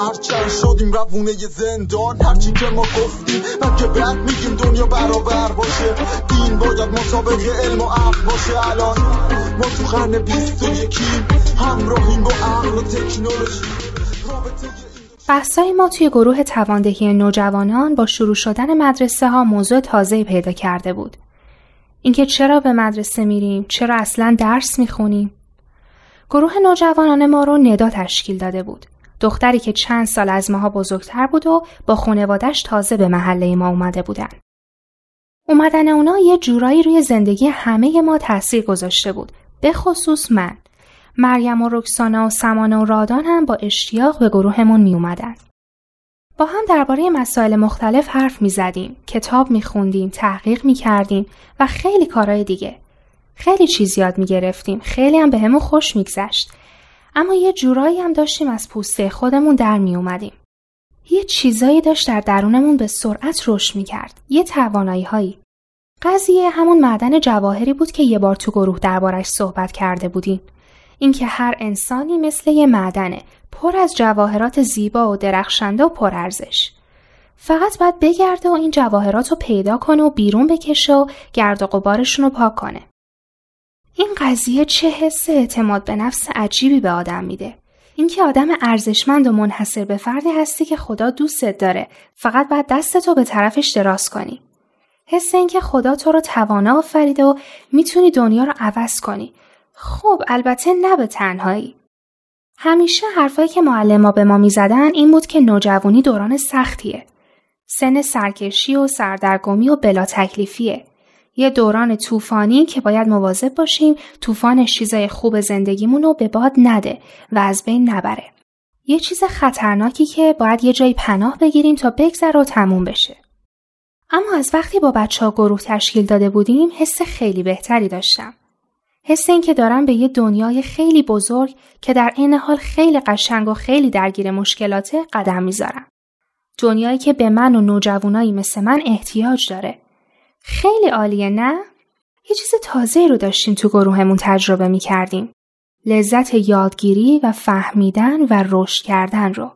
هرچند شدیم روونه زندان هرچی که ما گفتیم که بعد میگیم دنیا برابر باشه دین باید مسابقه علم و عقل باشه الان ما تو قرن بیست و یکیم همراهیم با عقل و تکنولوژی بحثای ما توی گروه تواندهی نوجوانان با شروع شدن مدرسه ها موضوع تازه پیدا کرده بود. اینکه چرا به مدرسه میریم، چرا اصلا درس می‌خونیم. گروه نوجوانان ما رو ندا تشکیل داده بود. دختری که چند سال از ماها بزرگتر بود و با خانوادش تازه به محله ما اومده بودن. اومدن اونا یه جورایی روی زندگی همه ما تاثیر گذاشته بود. به خصوص من. مریم و رکسانا و سمانه و رادان هم با اشتیاق به گروهمون می اومدن. با هم درباره مسائل مختلف حرف می زدیم، کتاب می خوندیم، تحقیق می کردیم و خیلی کارهای دیگه. خیلی چیز یاد می گرفتیم، خیلی هم به همون خوش می گذشت. اما یه جورایی هم داشتیم از پوسته خودمون در می اومدیم. یه چیزایی داشت در درونمون به سرعت رشد می کرد. یه توانایی هایی. قضیه همون معدن جواهری بود که یه بار تو گروه دربارش صحبت کرده بودیم. اینکه هر انسانی مثل یه معدنه پر از جواهرات زیبا و درخشنده و پرارزش. فقط باید بگرده و این جواهرات رو پیدا کنه و بیرون بکشه و گرد و غبارشون رو پاک کنه. این قضیه چه حس اعتماد به نفس عجیبی به آدم میده. اینکه آدم ارزشمند و منحصر به فردی هستی که خدا دوستت داره فقط باید دستتو به طرفش دراز کنی. حس اینکه خدا تو رو توانا آفریده و می‌تونی دنیا رو عوض کنی. خب البته نه به تنهایی. همیشه حرفایی که معلم به ما می‌زدن این بود که نوجوانی دوران سختیه. سن سرکشی و سردرگمی و بلا تکلیفیه. یه دوران طوفانی که باید مواظب باشیم طوفانش چیزای خوب زندگیمون رو به باد نده و از بین نبره. یه چیز خطرناکی که باید یه جایی پناه بگیریم تا بگذره و تموم بشه. اما از وقتی با بچه ها گروه تشکیل داده بودیم حس خیلی بهتری داشتم. حس این که دارم به یه دنیای خیلی بزرگ که در این حال خیلی قشنگ و خیلی درگیر مشکلاته قدم می‌ذارم. دنیایی که به من و نوجوانایی مثل من احتیاج داره. خیلی عالیه نه؟ یه چیز تازه رو داشتیم تو گروهمون تجربه می کردیم. لذت یادگیری و فهمیدن و رشد کردن رو.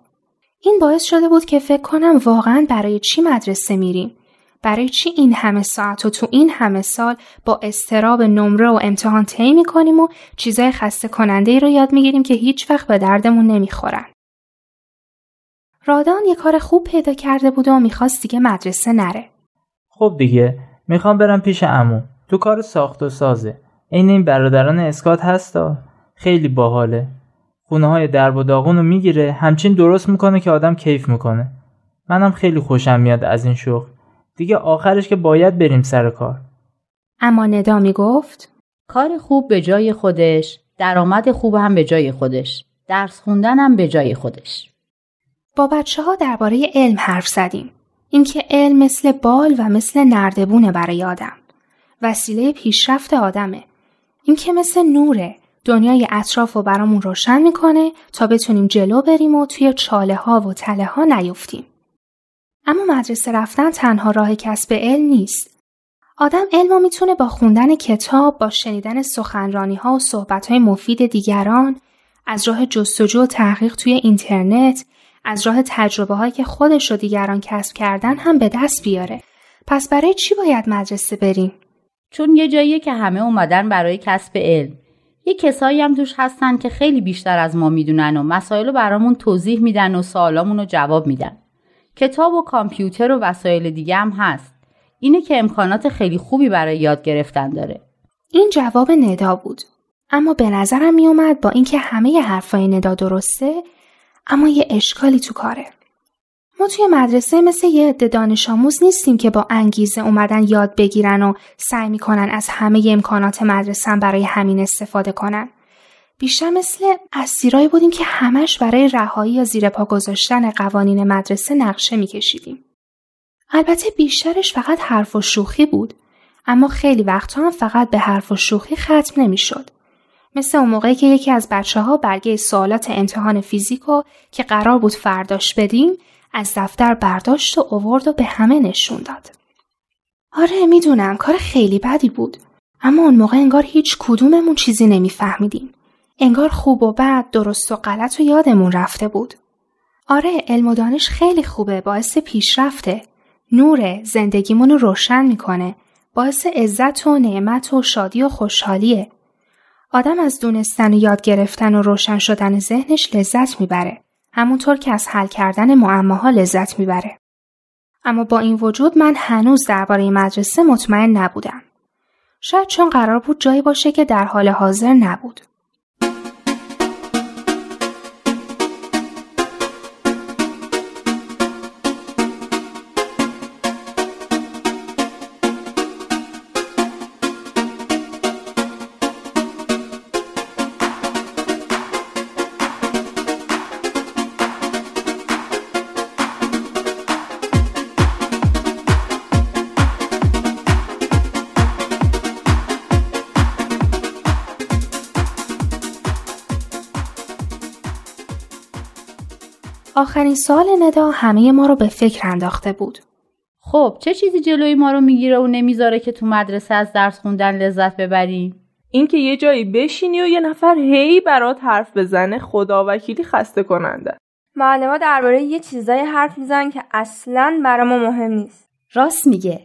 این باعث شده بود که فکر کنم واقعا برای چی مدرسه میریم برای چی این همه ساعت و تو این همه سال با استراب نمره و امتحان طی می‌کنیم و چیزای خسته کننده ای رو یاد می‌گیریم که هیچ وقت به دردمون نمی‌خورن. رادان یه کار خوب پیدا کرده بود و می‌خواست دیگه مدرسه نره. خب دیگه می‌خوام برم پیش امو. تو کار ساخت و سازه. عین این برادران اسکات هستا. خیلی باحاله. خونه های درب و داغون رو می‌گیره همچین درست می‌کنه که آدم کیف می‌کنه. منم خیلی خوشم میاد از این شغل. دیگه آخرش که باید بریم سر کار اما ندا می گفت کار خوب به جای خودش درآمد خوب هم به جای خودش درس خوندن هم به جای خودش با بچه ها درباره علم حرف زدیم اینکه علم مثل بال و مثل نردبونه برای آدم. وسیله پیشرفت آدمه. اینکه مثل نوره دنیای اطراف رو برامون روشن می‌کنه تا بتونیم جلو بریم و توی چاله ها و تله ها نیفتیم. اما مدرسه رفتن تنها راه کسب علم نیست. آدم علم می‌تونه با خوندن کتاب، با شنیدن سخنرانی ها و صحبت های مفید دیگران، از راه جستجو و تحقیق توی اینترنت، از راه تجربه هایی که خودش و دیگران کسب کردن هم به دست بیاره. پس برای چی باید مدرسه بریم؟ چون یه جاییه که همه اومدن برای کسب علم. یه کسایی هم توش هستن که خیلی بیشتر از ما می‌دونن و مسائل رو برامون توضیح میدن و سوالامون رو جواب میدن. کتاب و کامپیوتر و وسایل دیگه هم هست. اینه که امکانات خیلی خوبی برای یاد گرفتن داره. این جواب ندا بود. اما به نظرم میومد با اینکه همه حرفای ندا درسته اما یه اشکالی تو کاره. ما توی مدرسه مثل یه عده دانش آموز نیستیم که با انگیزه اومدن یاد بگیرن و سعی می‌کنن از همه امکانات مدرسه برای همین استفاده کنن. بیشتر مثل اسیرایی بودیم که همش برای رهایی یا زیر پا گذاشتن قوانین مدرسه نقشه میکشیدیم. البته بیشترش فقط حرف و شوخی بود اما خیلی وقتها هم فقط به حرف و شوخی ختم نمی‌شد. مثل اون موقعی که یکی از بچه ها برگه سوالات امتحان فیزیکو که قرار بود فرداش بدیم از دفتر برداشت و اوورد و به همه نشون داد. آره می‌دونم کار خیلی بدی بود. اما اون موقع انگار هیچ کدوممون چیزی نمیفهمیدیم. انگار خوب و بد درست و غلط و یادمون رفته بود. آره علم و دانش خیلی خوبه باعث پیشرفته. نور زندگیمون رو روشن می‌کنه. باعث عزت و نعمت و شادی و خوشحالیه. آدم از دونستن و یاد گرفتن و روشن شدن ذهنش لذت می‌بره. همونطور که از حل کردن معماها لذت می‌بره. اما با این وجود من هنوز درباره مدرسه مطمئن نبودم. شاید چون قرار بود جایی باشه که در حال حاضر نبود. آخرین سال ندا همه ما رو به فکر انداخته بود. خب چه چیزی جلوی ما رو می‌گیره و نمی‌ذاره که تو مدرسه از درس خوندن لذت ببریم؟ اینکه یه جایی بشینی و یه نفر هی برات حرف بزنه خدا وکیلی خسته کننده. معلم‌ها درباره یه چیزای حرف می‌زنن که اصلا برای ما مهم نیست. راست میگه.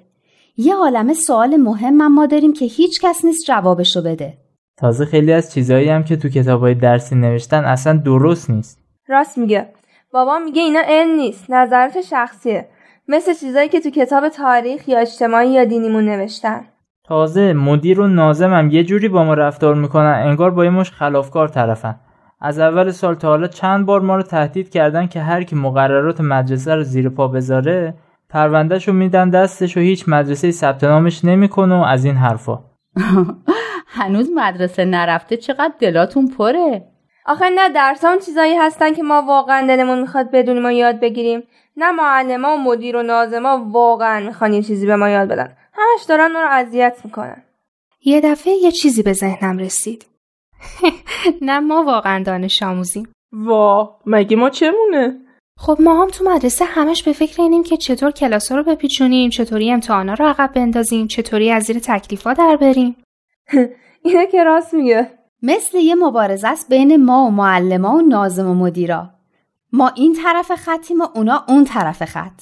یه عالمه سوال مهم ما داریم که هیچ کس نیست جوابشو بده. تازه خیلی از چیزایی هم که تو کتابای درسی نوشتن اصلا درست نیست. راست میگه. بابا میگه اینا علم نیست نظرات شخصیه. مثل چیزایی که تو کتاب تاریخ یا اجتماعی یا دینیمون نوشتن. تازه مدیر و نازمم یه جوری با ما رفتار می‌کنن انگار با یه مش خلافکار طرفن. از اول سال تا حالا چند بار ما رو تهدید کردن که هر کی مقررات مدرسه رو زیر پا بذاره پروندهش رو میدن دستش و هیچ مدرسه ثبت نامش نمی‌کنه و از این حرفا. هنوز مدرسه نرفته چقدر دلاتون پره؟ آخه نه درسان چیزایی هستن که ما واقعا دلمون می‌خواد بدونیم و یاد بگیریم. نه معلما و مدیر و نازما واقعا می‌خوان یه چیزی به ما یاد بدن. همش دارن ما رو اذیت می‌کنن. یه دفعه یه چیزی به ذهنم رسید. نه ما واقعا دانش آموزیم. وا مگه ما چمونه؟ خب ما هم تو مدرسه همش به فکر اینیم که چطور کلاس رو بپیچونیم چطوری امتحانا رو عقب بندازیم چطوری از زیر تکلیفا در بریم. اینه که راست میگه. مثل یه مبارزه است بین ما و معلما و نازم و مدیرا. ما این طرف خطیم و اونا اون طرف خط.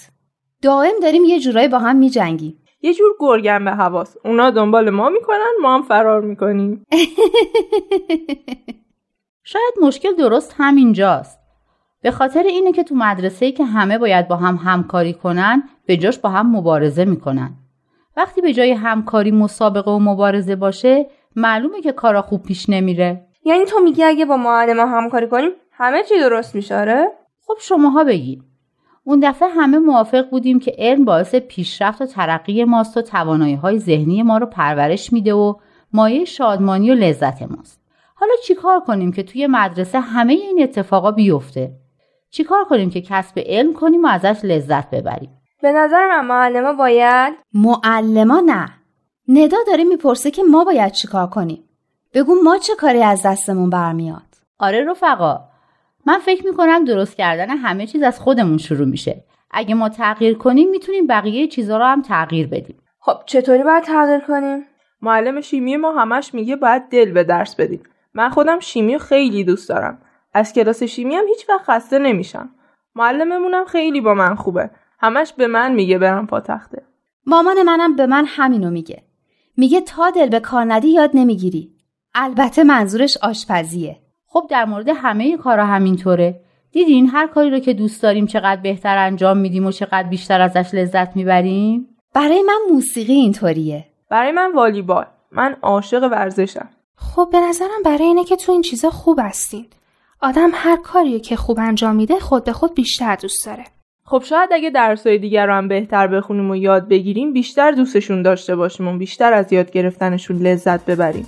دائم داریم یه جورایی با هم میجنگیم. یه جور گرگن به حواس. اونا دنبال ما می‌کنن ما هم فرار می‌کنیم. شاید مشکل درست همینجاست. به خاطر اینه که تو مدرسه که همه باید با هم همکاری کنن به جاش با هم مبارزه می‌کنن. وقتی به جای همکاری مسابقه و مبارزه باشه معلومه که کارا خوب پیش نمیره. یعنی تو میگی اگه با معلم همکاری کنیم همه چی درست میشه آره؟ خب شماها بگید. اون دفعه همه موافق بودیم که علم باعث پیشرفت و ترقی ماست و توانایی های ذهنی ما رو پرورش میده و مایه شادمانی و لذت ماست. حالا چیکار کنیم که توی مدرسه همه این اتفاقا بیفته؟ چیکار کنیم که کسب علم کنیم و ازش لذت ببریم؟ به نظر من معلما باید معلما نه. ندا داره می‌پرسه که ما باید چیکار کنیم. بگو ما چه کاری از دستمون برمیاد. آره رفقا من فکر می‌کنم درست کردن همه چیز از خودمون شروع میشه. اگه ما تغییر کنیم می‌تونیم بقیه چیزها رو هم تغییر بدیم. خب چطوری باید تغییر کنیم؟ معلم شیمی ما همش میگه باید دل به درس بدیم. من خودم شیمی خیلی دوست دارم. از کلاس شیمی هم هیچ وقت خسته نمیشم. معلممونم خیلی با من خوبه. همش به من میگه برم پا تخته. مامان منم به من همینو میگه. میگه تا دل به کار ندی یاد نمی‌گیری. البته منظورش آشپزیه. خب در مورد همه کارا همینطوره. دیدین هر کاری رو که دوست داریم چقدر بهتر انجام میدیم و چقدر بیشتر ازش لذت می‌بریم؟ برای من موسیقی اینطوریه. برای من والیبال. من عاشق ورزشم. خب به نظرم برای اینه که تو این چیزا خوب هستین. آدم هر کاری که خوب انجام میده خود به خود بیشتر دوست داره. خب شاید اگه درسای دیگر رو هم بهتر بخونیم و یاد بگیریم بیشتر دوستشون داشته باشیم و بیشتر از یاد گرفتنشون لذت ببریم.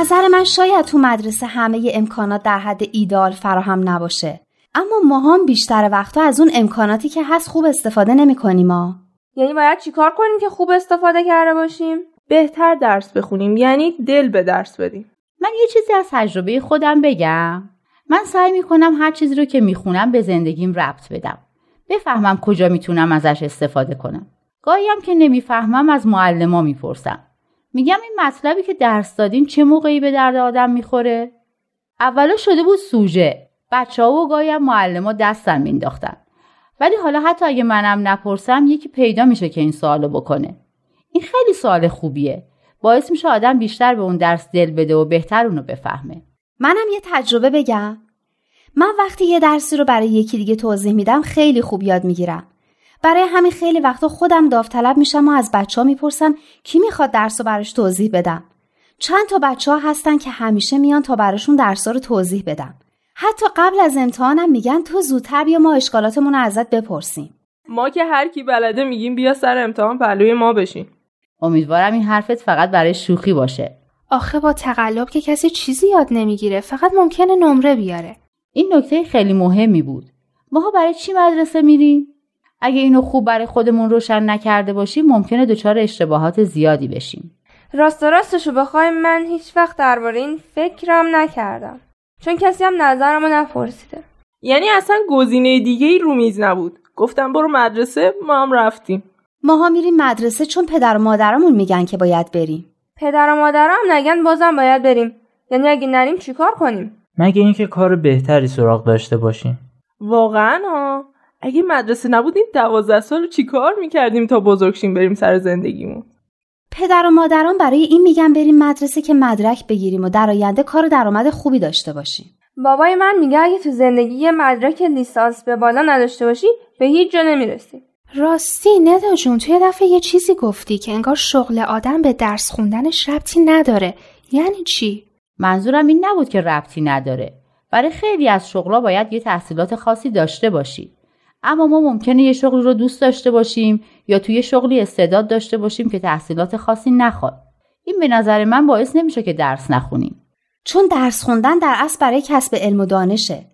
نظر من شاید تو مدرسه همه امکانات در حد ایدال فراهم نباشه. اما ما هم بیشتر وقتا از اون امکاناتی که هست خوب استفاده نمی کنیم ما. یعنی باید چیکار کنیم که خوب استفاده کرده باشیم؟ بهتر درس بخونیم یعنی دل به درس بدیم. من یه چیزی از تجربه خودم بگم. من سعی می‌کنم هر چیزی رو که می‌خونم به زندگیم ربط بدم. بفهمم کجا می‌تونم ازش استفاده کنم. گاهی هم که نمی‌فهمم از معلما می‌پرسم میگم این مطلبی که درس دادین چه موقعی به درد آدم می‌خوره؟ اولا شده بود سوژه. بچه ها و گاهی هم معلما دستم مینداختن ولی حالا حتی اگه منم نپرسم یکی پیدا میشه که این سوالو بکنه. این خیلی سوال خوبیه. باعث میشه آدم بیشتر به اون درس دل بده و بهتر اونو بفهمه. منم یه تجربه بگم. من وقتی یه درسی رو برای یکی دیگه توضیح میدم خیلی خوب یاد می‌گیرم. برای همین خیلی وقتا خودم داوطلب میشم و از بچه ها می‌پرسم کی می‌خواد درس رو براش توضیح بدم. چند تا بچه ها هستن که همیشه میان تا براشون درس رو توضیح بدم. حتی قبل از امتحانم میگن تو زودتر بیا ما اشکالاتمون رو ازت بپرسیم. ما که هر کی بلده میگیم بیا سر امتحان پهلوی ما بشین. امیدوارم این حرفت فقط برای شوخی باشه. آخه با تقلب که کسی چیزی یاد نمی‌گیره فقط ممکنه نمره بیاره. این نکته خیلی مهمی بود. ماها برای چی مدرسه میریم؟ اگه اینو خوب برای خودمون روشن نکرده باشیم ممکنه دچار اشتباهات زیادی بشیم. راست راستشو بخوای من هیچ وقت درباره این فکرم نکردم. چون کسی هم نظرمو نپرسیده. یعنی اصلا گزینه دیگه ای رو میز نبود. گفتم برو مدرسه ما هم رفتیم. ماها میریم مدرسه چون پدر و مادرمون میگن که باید بریم. پدر و مادرم نگن بازم باید بریم. یعنی اگه نریم چیکار کنیم؟ مگه اینکه کار بهتری سراغ داشته باشیم؟ واقعا ها. اگه مدرسه نبودیم دوازده سال چیکار می‌کردیم تا بزرگشیم بریم سر زندگیمون؟ پدر و مادران برای این میگن بریم مدرسه که مدرک بگیریم و در آینده کار درآمد خوبی داشته باشیم. بابای من میگه اگه تو زندگی یه مدرک لیسانس به بالا نداشته باشی به هیچ جا نمی‌رسی. راستی ندا جون توی دفعه یه چیزی گفتی که انگار شغل آدم به درس خوندنش ربطی نداره. یعنی چی؟ منظورم این نبود که ربطی نداره. برای خیلی از شغلا باید یه تحصیلات خاصی داشته باشی. اما ما ممکنه یه شغل رو دوست داشته باشیم یا توی شغلی استعداد داشته باشیم که تحصیلات خاصی نخواد. این به نظر من باعث نمیشه که درس نخونیم. چون درس خوندن در اصل برای کسب علم و دانشه.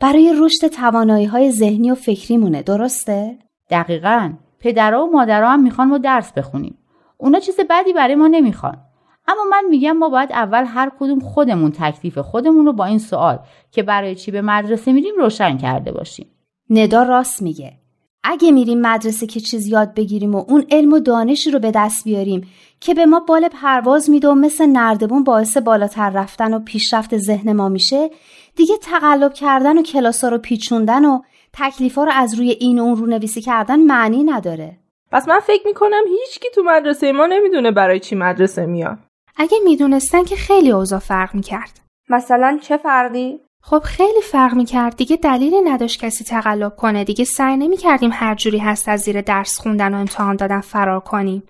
برای رشد توانایی های ذهنی و فکریمونه درسته؟ دقیقا. پدرها و مادرها هم می‌خوان ما درس بخونیم. اونا چیز بدی برای ما نمی‌خوان. اما من میگم ما باید اول هر کدوم خودمون تکلیف خودمون رو با این سوال که برای چی به مدرسه میریم روشن کرده باشیم. ندا راست میگه. اگه میریم مدرسه که چیز یاد بگیریم و اون علم و دانشی رو به دست بیاریم که به ما بال پرواز میده و مثل نردبون باعث بالاتر رفتن و پیشرفت ذهن ما میشه دیگه تقلب کردن و کلاسا رو پیچوندن و تکلیفا رو از روی این و اون رو نویسی کردن معنی نداره. پس من فکر می‌کنم هیچکی تو مدرسه ما نمی‌دونه برای چی مدرسه میاد. اگه می‌دونستن که خیلی اوضاع فرق می‌کرد. مثلا چه فرقی؟ خب خیلی فرق می‌کرد. دیگه دلیلی نداشت کسی تقلب کنه. دیگه سعی نمی‌کردیم هر جوری هست از زیر درس خوندن و امتحان دادن فرار کنیم.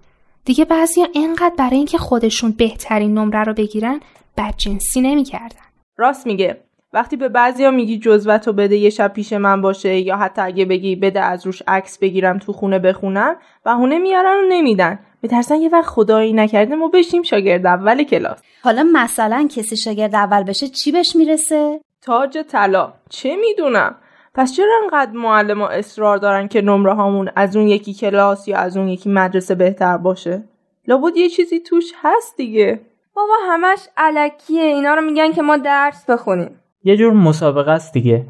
دیگه بعضیا اینقدر برای اینکه خودشون بهترین نمره رو بگیرن بدجنسی نمی‌کردن. راست میگه. وقتی به بعضیا میگی جزوتو بده یه شب پیش من باشه یا حتی اگه بگی بده از روش عکس بگیرم تو خونه بخونم بهونه میارن و نمیدن. میترسن یه وقت خدایی نکرده ما بشیم شاگرد اول کلاس. حالا مثلا کسی شاگرد اول بشه چی بهش می‌رسه؟ تاج طلا. چه می‌دونم؟ پس چرا انقدر معلم اصرار دارن که نمره هامون از اون یکی کلاس یا از اون یکی مدرسه بهتر باشه؟ لابد یه چیزی توش هست دیگه. بابا همش علکیه. اینا رو میگن که ما درس بخونیم. یه جور مسابقه است دیگه.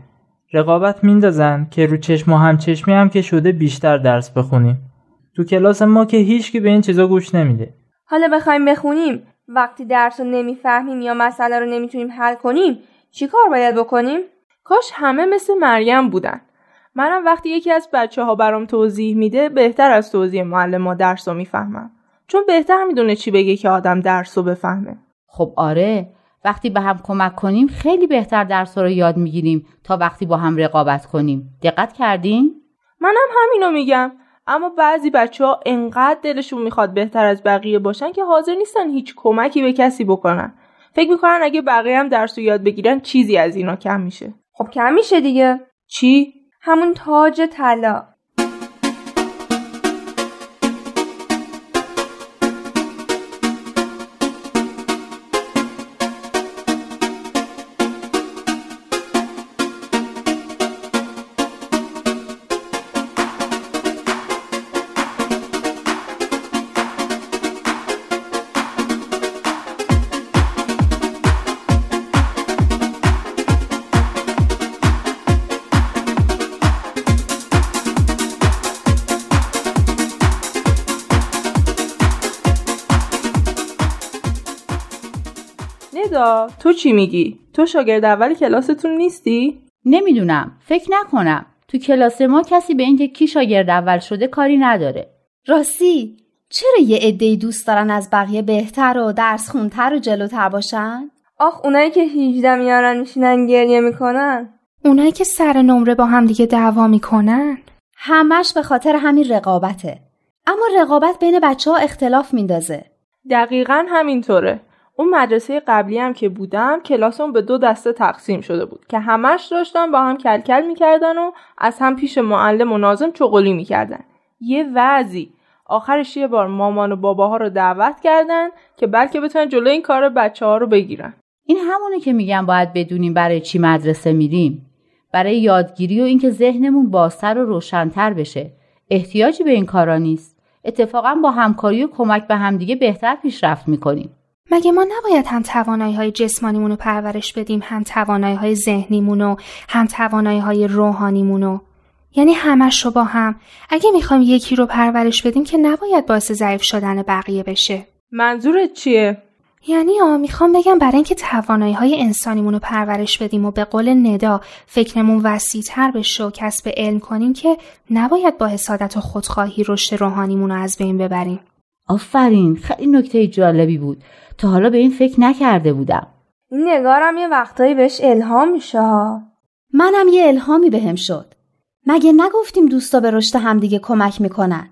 رقابت میندازن که رو چشم و هم چشمی هم که شده بیشتر درس بخونیم. تو کلاس ما که هیچکی به این چیزا گوش نمیده. حالا بخوایم بخونیم. وقتی درس رو نمی‌فهمیم یا مسئله رو نمی‌تونیم حل کنیم چیکار باید بکنیم؟ کاش همه مثل مریم بودن. منم وقتی یکی از بچه ها برام توضیح میده بهتر از توضیح معلم ما درس رو می‌فهمم. چون بهتر می‌دونه چی بگه که آدم درس رو بفهمه. خب آره وقتی به هم کمک کنیم خیلی بهتر درس رو یاد می‌گیریم تا وقتی با هم رقابت کنیم. دقت کردین؟ منم همینو میگم. اما بعضی بچه ها انقدر دلشون می‌خواد بهتر از بقیه باشن که حاضر نیستن هیچ کمکی به کسی بکنن. فکر می‌کنن اگه بقیه هم درس رو یاد بگیرن چیزی از اینا کم میشه. خب کم میشه دیگه. چی؟ همون تاج طلا. تو چی میگی؟ تو شاگرد اول کلاستون نیستی؟ نمی‌دونم. فکر نکنم. تو کلاس ما کسی به اینکه کی شاگرد اول شده کاری نداره. راستی چرا یه عدهای دوست دارن از بقیه بهتر و درس خونتر و جلوتر باشن؟ آخ اونایی که 18 میارن میشینن گریه می‌کنن. اونایی که سر نمره با هم دیگه دعوا می‌کنن؟ همش به خاطر همین رقابته. اما رقابت بین بچه ها اختلاف میندازه. دقیقا همینطوره. اون مدرسه قبلی هم که بودم کلاسمون به دو دسته تقسیم شده بود که همش داشتن با هم کلکل می‌کردن و از هم پیش معلم و نازم چغلی می‌کردن. یه وضعی. آخرش یه بار مامان و باباها رو دعوت کردن که بلکه بتونن جلو این کار بچه ها رو بگیرن. این همونه که میگم باید بدونیم برای چی مدرسه میریم. برای یادگیری و اینکه ذهنمون بازتر و روشنتر بشه. احتیاجی به این کارا نیست. اتفاقا با همکاری و کمک به همدیگه بهتر پیشرفت می‌کنیم. مگه ما نباید هم توانایی های جسمانیمون رو پرورش بدیم هم توانایی های ذهنیمون و هم توانایی های روحانیمون رو؟ یعنی همش رو با هم. اگه می‌خوایم یکی رو پرورش بدیم که نباید باعث ضعیف شدن بقیه بشه. منظورت چیه؟ یعنی آ می‌خوام بگم برای اینکه توانایی های انسانیمون رو پرورش بدیم و به قول ندا فکرمون وسیع تر بشه و کسب علم کنیم که نباید با حسادت و خودخواهی رشد روحانیمون رو از بین ببریم. آفرین خیلی نکته جالبی بود. تا حالا به این فکر نکرده بودم. این نگارم یه وقتایی بهش الهام میشه ها. منم یه الهامی بهم شد. مگه نگفتیم دوستا به رشد همدیگه کمک می‌کنن؟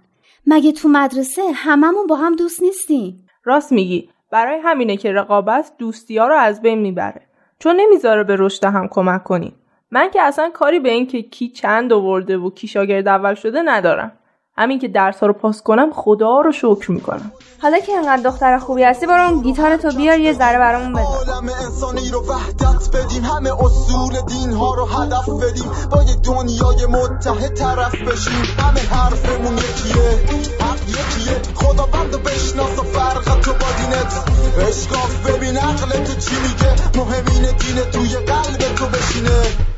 مگه تو مدرسه هممون با هم دوست نیستیم؟ راست میگی. برای همینه که رقابت دوستی ها رو از بین می‌بره. چون نمی‌ذاره به رشد هم کمک کنیم. من که اصلا کاری به این که کی چند آورده و کی شاگرد اول شده ندارم. همین که درس ها رو پاس کنم خدا رو شکر می‌کنم. حالا که انقدر دختر خوبی هستی برو اون گیتار تو بیار یه ذره برامون بزن. عالم انسانی رو وحدت بدیم همه اصول دین ها رو هدف بدیم با یه دنیای متحد طرف بشیم. همه حرفمون یکیه حق یکیه. خدا بند بشناس و فرق تو با دینت. اشکاف ببین عقل تو چی میگه؟ مهمین دین توی قلب تو بشینه.